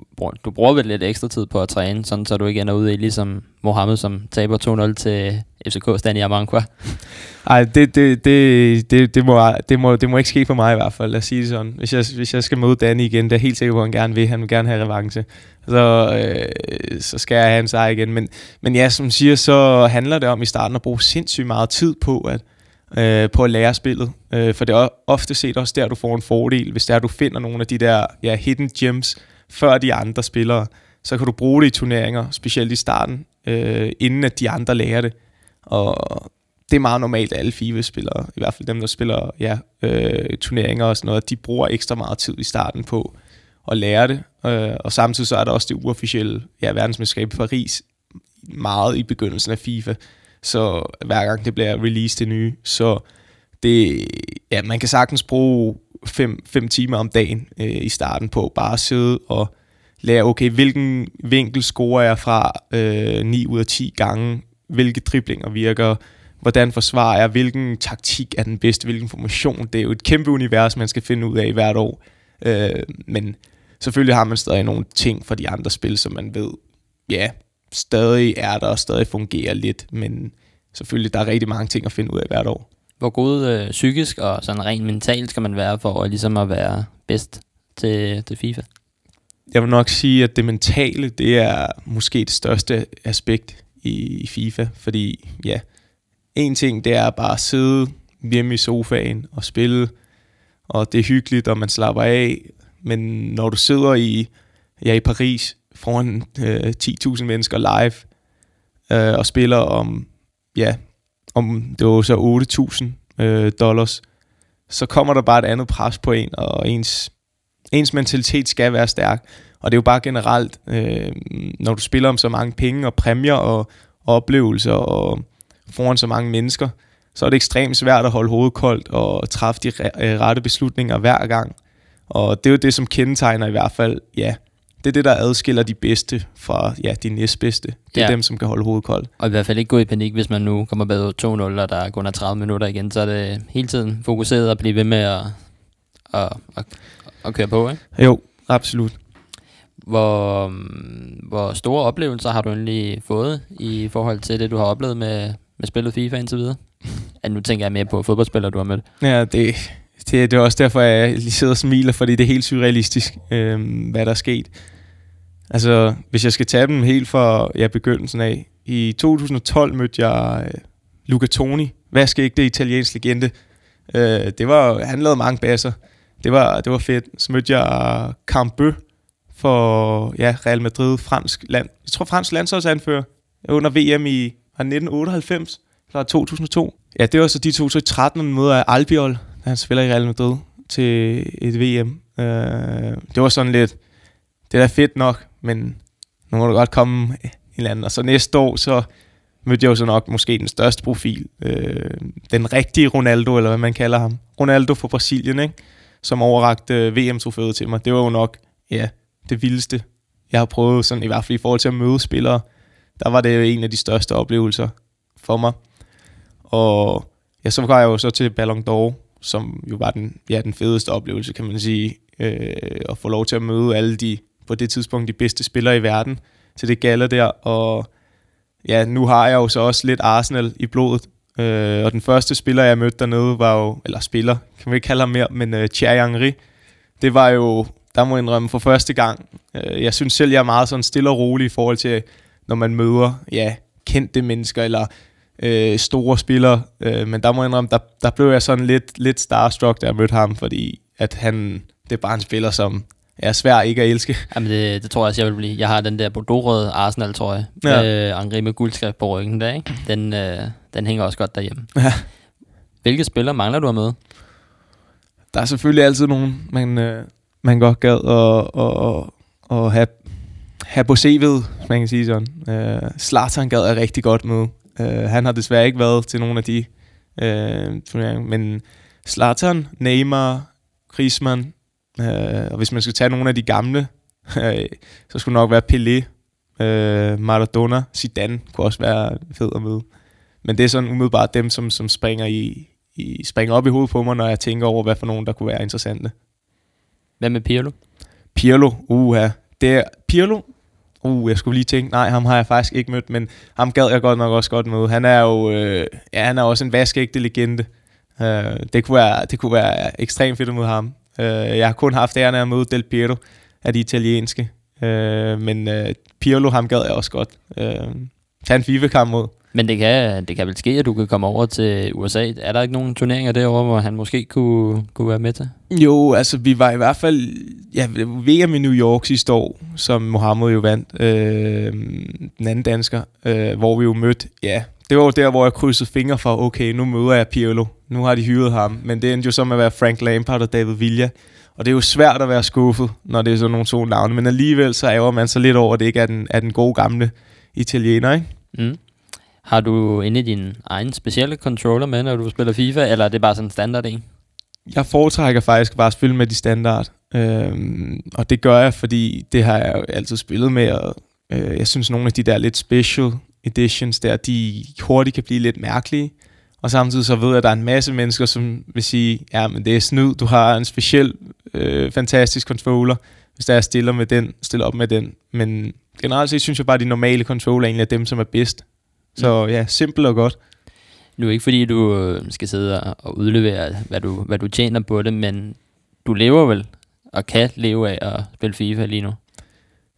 Du bruger vel lidt ekstra tid på at træne, sådan så du ikke ender ude i ligesom Mohammed, som taber 2-0 til FCK Stani Amankwa? Nej, det, det, det, det, det, må, det, må, det må ikke ske for mig i hvert fald, lad os sige det sådan. Hvis jeg, hvis jeg skal møde Danny igen, det er helt sikkert på, at han gerne vil. Han vil gerne have revanche. Så, øh, så skal jeg have en sejr igen. Men, men ja, som siger, så handler det om i starten at bruge sindssygt meget tid på at, øh, på at lære spillet. Øh, for det er ofte set også der, du får en fordel, hvis der du finder nogle af de der ja, hidden gems før de andre spillere. Så kan du bruge det i turneringer, specielt i starten, øh, inden at de andre lærer det. Og det er meget normalt, at alle FIFA-spillere, i hvert fald dem, der spiller ja, øh, turneringer og sådan noget, de bruger ekstra meget tid i starten på at lære det. Øh, og samtidig så er der også det uofficielle ja, verdensmesterskab i Paris meget i begyndelsen af FIFA. Så hver gang det bliver released det nye, så det, ja, man kan sagtens bruge 5 timer om dagen øh, i starten på bare at sidde og lære, okay, hvilken vinkel scorer jeg fra øh, 9 ud af 10 gange, hvilke driblinger virker, hvordan forsvarer jeg, hvilken taktik er den bedste, hvilken formation. Det er jo et kæmpe univers, man skal finde ud af hvert år. Øh, men selvfølgelig har man stadig nogle ting fra de andre spil, som man ved, ja, stadig er der og stadig fungerer lidt, men selvfølgelig der er rigtig mange ting at finde ud af hvert år. Hvor god øh, psykisk og sådan rent mentalt skal man være for at, ligesom at være bedst til, til FIFA? Jeg vil nok sige, at det mentale, det er måske det største aspekt i, i FIFA, fordi ja, en ting, det er bare at sidde hjemme i sofaen og spille, og det er hyggeligt, og man slapper af, men når du sidder i, ja, i Paris foran øh, 10.000 mennesker live øh, og spiller om, ja, om det var så 8.000 øh, dollars, så kommer der bare et andet pres på en, og ens, ens mentalitet skal være stærk. Og det er jo bare generelt, øh, når du spiller om så mange penge og præmier og, og oplevelser og foran så mange mennesker, så er det ekstremt svært at holde hovedet koldt og træffe de øh, rette beslutninger hver gang. Og det er jo det, som kendetegner i hvert fald, ja, det er det, der adskiller de bedste fra ja, de næstbedste. Det er ja. dem, som kan holde hovedet koldt. Og i hvert fald ikke gå i panik, hvis man nu kommer bag 2-0, og der er kun 30 minutter igen. Så er det hele tiden fokuseret at blive ved med at, at, at, at køre på, ikke? Jo, absolut. Hvor, hvor store oplevelser har du egentlig fået i forhold til det, du har oplevet med, med spillet FIFA indtil videre? Ja, nu tænker jeg mere på fodboldspillere, du har mødt. Ja, det, det, det er også derfor, jeg lige sidder og smiler, fordi det er helt surrealistisk, øh, hvad der er sket. Altså, hvis jeg skal tage dem helt fra ja, begyndelsen af. I 2012 mødte jeg øh, Luca Toni. Hvad skal ikke det italienske legende? Øh, det var, han lavede mange basser. Det var, det var fedt. Så mødte jeg øh, Cambø for ja, Real Madrid, fransk land. Jeg tror, fransk landsholdsanfører under VM i 1998 eller 2002. Ja, det var så de to, så i 13 møder af Albiol, da han spiller i Real Madrid til et VM. Øh, det var sådan lidt, det er da fedt nok, men nu må du godt komme en eller anden. Og så næste år, så mødte jeg jo så nok måske den største profil. Øh, den rigtige Ronaldo, eller hvad man kalder ham. Ronaldo fra Brasilien, ikke? som overrakte øh, VM-trofæet til mig. Det var jo nok ja, det vildeste, jeg har prøvet, sådan, i hvert fald i forhold til at møde spillere. Der var det jo en af de største oplevelser for mig. Og ja, så var jeg jo så til Ballon d'Or, som jo var den, ja, den fedeste oplevelse, kan man sige. Øh, at få lov til at møde alle de på det tidspunkt de bedste spillere i verden til det galler der, og ja, nu har jeg jo så også lidt Arsenal i blodet, øh, og den første spiller, jeg mødte dernede, var jo, eller spiller, kan vi ikke kalde ham mere, men øh, Thierry Henry, det var jo, der må jeg indrømme, for første gang. øh, jeg synes selv, jeg er meget sådan stille og rolig i forhold til, når man møder, ja, kendte mennesker, eller øh, store spillere, øh, men der må jeg indrømme, der, der blev jeg sådan lidt, lidt starstruck, da jeg mødte ham, fordi at han, det er bare en spiller, som er svær ikke at elske. Jamen det, det tror jeg også, jeg vil blive. Jeg har den der bordeaux Arsenal, tror jeg. Ja. Øh, Angri med guldskrift på ryggen der, ikke? Den, øh, den hænger også godt derhjemme. Ja. Hvilke spillere mangler du at møde? Der er selvfølgelig altid nogen, man, øh, man godt gad at, at, at have, have på CV'et, man kan sige sådan. Øh, Zlatan gad er rigtig godt med. Øh, han har desværre ikke været til nogle af de øh, turneringer, men Zlatan, Neymar, Griezmann, Øh, og hvis man skal tage nogle af de gamle, øh, så skulle det nok være Pelé, øh, Maradona, Zidane kunne også være fed at møde. Men det er sådan umiddelbart dem, som, som springer, i, i, springer op i hovedet på mig, når jeg tænker over, hvad for nogen, der kunne være interessante. Hvad med Pirlo? Pirlo, uha. Det er, Pirlo, uh, jeg skulle lige tænke, nej, ham har jeg faktisk ikke mødt, men ham gad jeg godt nok også godt med. Han er jo, øh, ja, han er også en vaskeægte legende. Uh, det, kunne være, det kunne være ekstremt fedt at møde ham. Uh, jeg har kun haft æren af at møde Del Piero af de italienske. Uh, men uh, Pirlo, ham gad jeg også godt. Uh, tage en FIFA-kamp mod. Men det kan, det kan vel ske, at du kan komme over til USA. Er der ikke nogen turneringer derovre, hvor han måske kunne, kunne være med til? Jo, altså vi var i hvert fald ja, VM i New York sidste år, som Mohammed jo vandt, øh, den anden dansker, øh, hvor vi jo mødte ja, det var jo der, hvor jeg krydsede fingre for, okay, nu møder jeg Pirlo. Nu har de hyret ham. Men det endte jo så med at være Frank Lampard og David Villa. Og det er jo svært at være skuffet, når det er sådan nogle to navne. Men alligevel så ærger man så lidt over, at det ikke er den, er den gode gamle italiener, ikke? Mm. Har du inde i din egen specielle controller med, når du spiller FIFA, eller er det bare sådan standard en? Jeg foretrækker faktisk bare at spille med de standard. Øhm, og det gør jeg, fordi det har jeg jo altid spillet med, og øh, jeg synes nogle af de der lidt special editions der, de hurtigt kan blive lidt mærkelige. Og samtidig så ved jeg, at der er en masse mennesker, som vil sige, ja, men det er snyd, du har en speciel, øh, fantastisk controller, hvis der er stiller, med den, stiller op med den. Men generelt set synes jeg bare, at de normale controller egentlig er dem, som er bedst. Så ja, simpelt og godt. Nu er ikke fordi, du øh, skal sidde og udlevere, hvad du, hvad du tjener på det, men du lever vel og kan leve af at spille FIFA lige nu?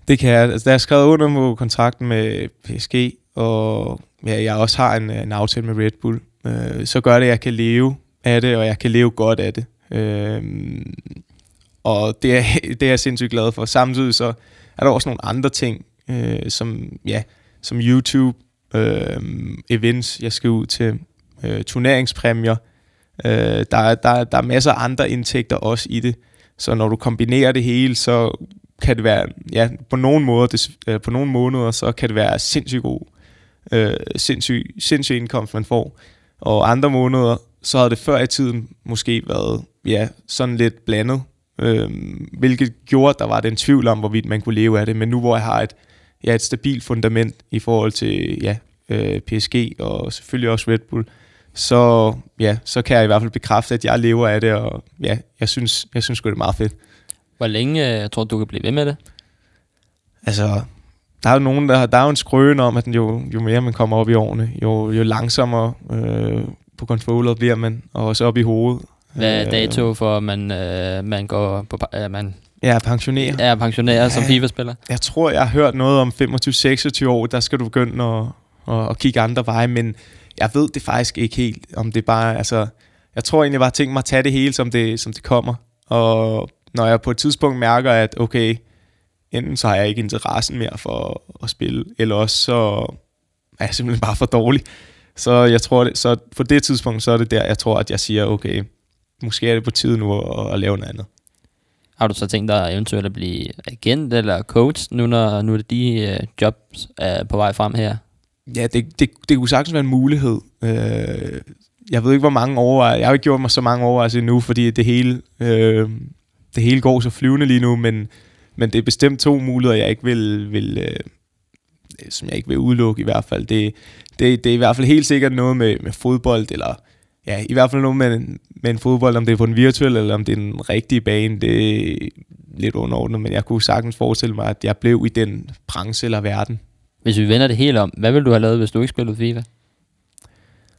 Det kan jeg. Altså, da jeg skrev under på kontrakten med PSG, og ja, jeg også har en, en aftale med Red Bull, øh, så gør det, at jeg kan leve af det, og jeg kan leve godt af det. Øh, og det er, det er jeg sindssygt glad for. Samtidig så er der også nogle andre ting, øh, som, ja, som YouTube, øh, events, jeg skal ud til, øh, turneringspræmier. Øh, der, der, der er masser af andre indtægter også i det. Så når du kombinerer det hele, så kan det være, ja, på nogle måder, det, øh, på nogle måneder, så kan det være sindssygt god, øh, sindssyg, sindssyg indkomst, man får. Og andre måneder, så havde det før i tiden måske været, ja, sådan lidt blandet, øh, hvilket gjorde, at der var den tvivl om, hvorvidt man kunne leve af det. Men nu hvor jeg har et, ja, et stabilt fundament i forhold til ja, øh, PSG og selvfølgelig også Red Bull, så, ja, så kan jeg i hvert fald bekræfte, at jeg lever af det, og ja, jeg synes, jeg synes det er meget fedt. Hvor længe øh, tror du, du kan blive ved med det? Altså, der er jo nogen, der, der er jo en skrøne om, at jo, jo mere man kommer op i årene, jo, jo langsommere øh, på controller bliver man, og også op i hovedet. Hvad er øh, dato for, at man, øh, man går på... Øh, man Ja, pensionere. Ja, pensionere ja, som FIFA-spiller. Jeg tror, jeg har hørt noget om 25-26 år, der skal du begynde at, at, at kigge andre veje, men jeg ved det faktisk ikke helt, om det bare, altså, jeg tror egentlig bare, tænkt mig at tage det hele, som det, som det kommer, og når jeg på et tidspunkt mærker, at okay, enten så har jeg ikke interessen mere for at spille, eller også så er jeg simpelthen bare for dårlig. Så jeg tror, så på det tidspunkt, så er det der, jeg tror, at jeg siger, okay, måske er det på tide nu at, at lave noget andet. Har du så tænkt dig eventuelt at blive agent eller coach, nu når nu er det de uh, jobs er på vej frem her? Ja, det, det, det kunne sagtens være en mulighed. Øh, jeg ved ikke, hvor mange overvejelser. Jeg har ikke gjort mig så mange overvejelser endnu, fordi det hele, øh, det hele går så flyvende lige nu, men, men det er bestemt to muligheder, jeg ikke vil, vil øh, som jeg ikke vil udelukke i hvert fald. Det, det, det er i hvert fald helt sikkert noget med, med fodbold, eller ja, i hvert fald noget med, med en fodbold, om det er på den virtuelle, eller om det er den rigtige bane, det er lidt underordnet, men jeg kunne sagtens forestille mig, at jeg blev i den branche eller verden. Hvis vi vender det helt om, hvad ville du have lavet, hvis du ikke spillede FIFA?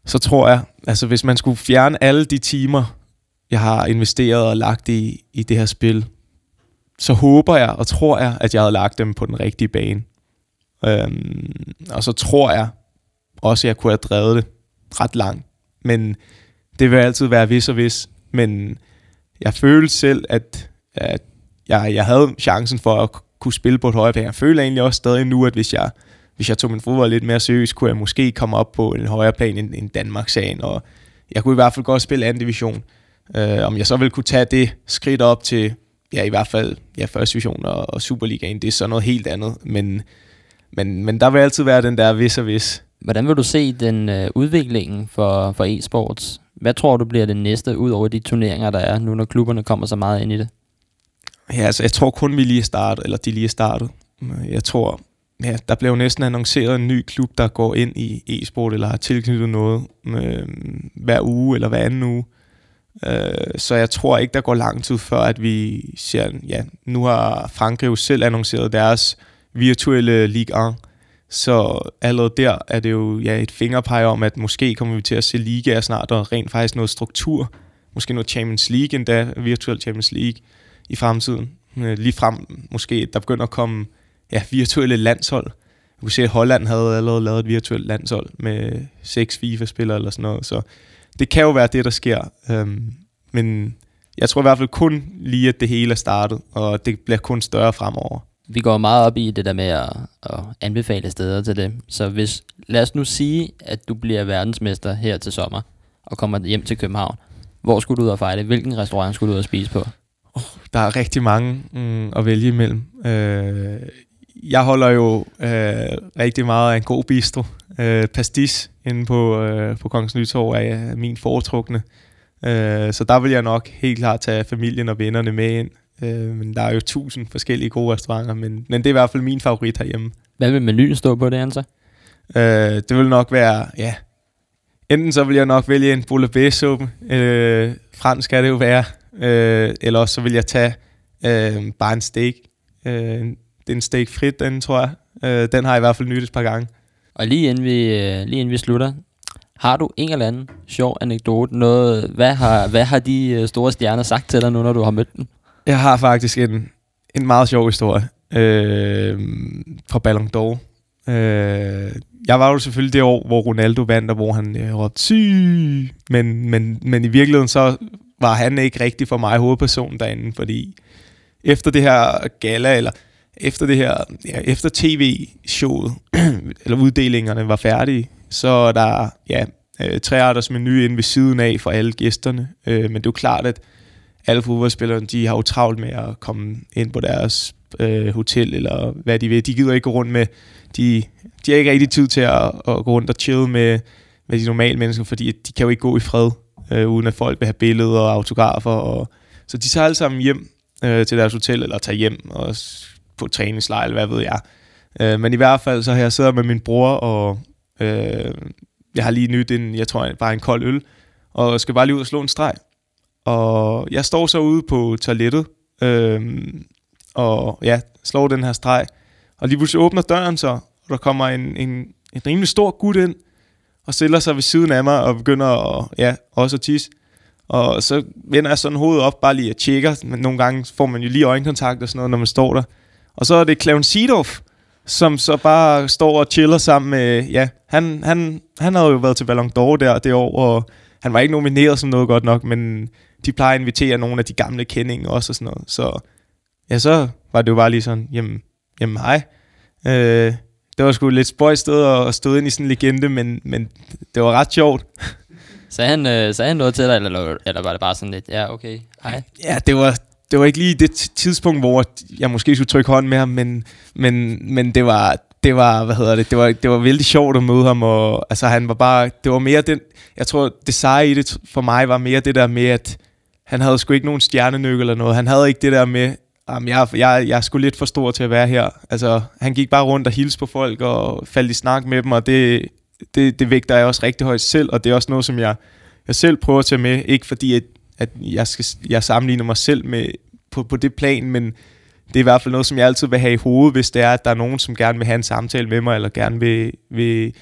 Så tror jeg, altså hvis man skulle fjerne alle de timer, jeg har investeret og lagt i, i det her spil, så håber jeg og tror jeg, at jeg havde lagt dem på den rigtige bane. Øhm, og så tror jeg også, at jeg kunne have drevet det ret langt. Men det vil altid være vis og vis. Men jeg følte selv, at, at jeg, jeg havde chancen for at kunne spille på et højere plan. Jeg føler egentlig også stadig nu, at hvis jeg, hvis jeg tog min fodbold lidt mere seriøst, kunne jeg måske komme op på en højere plan end, end Danmark-sagen. Og jeg kunne i hvert fald godt spille anden division. Uh, om jeg så vil kunne tage det skridt op til, ja i hvert fald ja, første division og, og Superligaen, det er så noget helt andet. Men, men, men der vil altid være den der vis og vis. Hvordan vil du se den uh, udviklingen for, for e-sports? Hvad tror du bliver det næste, ud over de turneringer, der er nu, når klubberne kommer så meget ind i det? Ja, altså jeg tror kun, vi lige startet, eller de lige startet. Jeg tror, ja, der blev næsten annonceret en ny klub, der går ind i e-sport, eller har tilknyttet noget øh, hver uge, eller hver anden uge. Øh, Øh, så jeg tror ikke, der går lang tid før, at vi ser, ja, nu har Frankrig jo selv annonceret deres virtuelle Ligue 1, så allerede der er det jo ja, et fingerpege om, at måske kommer vi til at se ligaer snart, og rent faktisk noget struktur, måske noget Champions League endda, virtuel Champions League i fremtiden. Øh, Lige frem måske, der begynder at komme ja, virtuelle landshold. Du kunne se, at Holland havde allerede lavet et virtuelt landshold med seks FIFA-spillere eller sådan noget, så det kan jo være det, der sker. Øhm, men jeg tror i hvert fald kun lige, at det hele er startet, og det bliver kun større fremover. vi går meget op i det der med at, at anbefale steder til det. Så hvis, lad os nu sige, at du bliver verdensmester her til sommer, og kommer hjem til København. Hvor skulle du ud og fejre det? Hvilken restaurant skulle du ud og spise på? Der er rigtig mange mm, at vælge imellem. Øh, jeg holder jo øh, rigtig meget af en god bistro. Øh, pastis inde på, øh, på Kongens Nytorv er min foretrukne. Øh, så der vil jeg nok helt klart tage familien og vennerne med ind. Øh, men der er jo tusind forskellige gode restauranter, men, men det er i hvert fald min favorit herhjemme. Hvad vil menuen stå på det, Ansa? Øh, det vil nok være, ja, enten så vil jeg nok vælge en bouillabaisse-suppe, øh, fransk skal det jo være, øh, eller også så vil jeg tage øh, bare en steak. Øh, en steak frit, den tror jeg. Øh, den har jeg i hvert fald nyttet et par gange. Og lige inden vi, øh, lige inden vi slutter, har du en eller anden sjov anekdote? Noget, hvad, har, hvad har de øh, store stjerner sagt til dig nu, når du har mødt dem? Jeg har faktisk en, en meget sjov historie øh, fra Ballon d'Or. Øh, jeg var jo selvfølgelig det år, hvor Ronaldo vandt, og hvor han øh, råbte syg. Men, men, men i virkeligheden så var han ikke rigtig for mig hovedpersonen derinde, fordi efter det her gala, eller efter det her, ja, efter tv-showet, eller uddelingerne var færdige, så er der ja, øh, treretters menu inde ved siden af for alle gæsterne. Øh, men det er jo klart, at alle fodboldspillerne, de har jo travlt med at komme ind på deres øh, hotel, eller hvad de vil. De gider ikke gå rundt med, de, de har ikke rigtig tid til at, at gå rundt og chille med, med de normale mennesker, fordi de kan jo ikke gå i fred, øh, uden at folk vil have billeder og autografer. Og, så de tager alle sammen hjem øh, til deres hotel, eller tager hjem og på træningslejr, eller hvad ved jeg. Øh, men i hvert fald, så har jeg siddet med min bror, og øh, jeg har lige nyt en, jeg tror bare en kold øl, og skal bare lige ud og slå en streg. Og jeg står så ude på toilettet, øh, og ja, slår den her streg. Og lige pludselig åbner døren så, og der kommer en, en, en rimelig stor gut ind, og stiller sig ved siden af mig, og begynder at, ja, også at tisse. Og så vender jeg sådan hovedet op, bare lige at tjekker. Men nogle gange får man jo lige øjenkontakt og sådan noget, når man står der. Og så er det Clown Seedorf, som så bare står og chiller sammen med, ja, han, han, han havde jo været til Ballon d'Or der det år, og han var ikke nomineret som noget godt nok, men de plejer at invitere nogle af de gamle kendinge også og sådan noget. Så ja, så var det jo bare lige sådan, jamen, jamen hej. Øh, det var sgu lidt spøjt sted at stå ind i sådan en legende, men, men det var ret sjovt. Sagde han, øh, sagde han noget til dig, eller, eller var det bare sådan lidt, ja okay, hej? Ja, det var, det var ikke lige det tidspunkt, hvor jeg måske skulle trykke hånden med ham, men, men, men det var, det var, hvad hedder det, det var, det var vældig sjovt at møde ham, og altså han var bare, det var mere den, jeg tror det seje i det for mig var mere det der med, at han havde sgu ikke nogen stjernenyk eller noget, han havde ikke det der med, Jamen, jeg, jeg, jeg er sgu lidt for stor til at være her. Altså, han gik bare rundt og hilste på folk og faldt i snak med dem, og det, det, det vægter jeg også rigtig højt selv, og det er også noget, som jeg, jeg selv prøver at tage med. Ikke fordi, at, at jeg, skal, jeg sammenligner mig selv med, på, på det plan, men det er i hvert fald noget, som jeg altid vil have i hovedet, hvis det er, at der er nogen, som gerne vil have en samtale med mig, eller gerne vil, vil,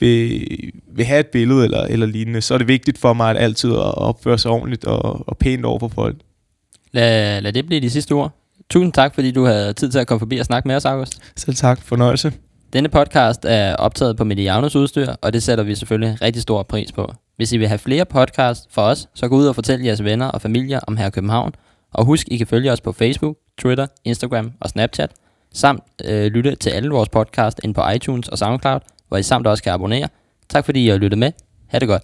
vil, vil have et billede eller, eller lignende, så er det vigtigt for mig at altid at opføre sig ordentligt og, og pænt over for folk. Lad, lad det blive de sidste ord. Tusind tak, fordi du havde tid til at komme forbi og snakke med os, August. Selv tak. Fornøjelse. Denne podcast er optaget på Medianos udstyr, og det sætter vi selvfølgelig rigtig stor pris på. Hvis I vil have flere podcasts for os, så gå ud og fortæl jeres venner og familier om her København. Og husk, I kan følge os på Facebook, Twitter, Instagram og Snapchat, samt øh, lytte til alle vores podcast ind på iTunes og SoundCloud, hvor I samt også kan abonnere. Tak fordi I har lyttet med. Ha' det godt.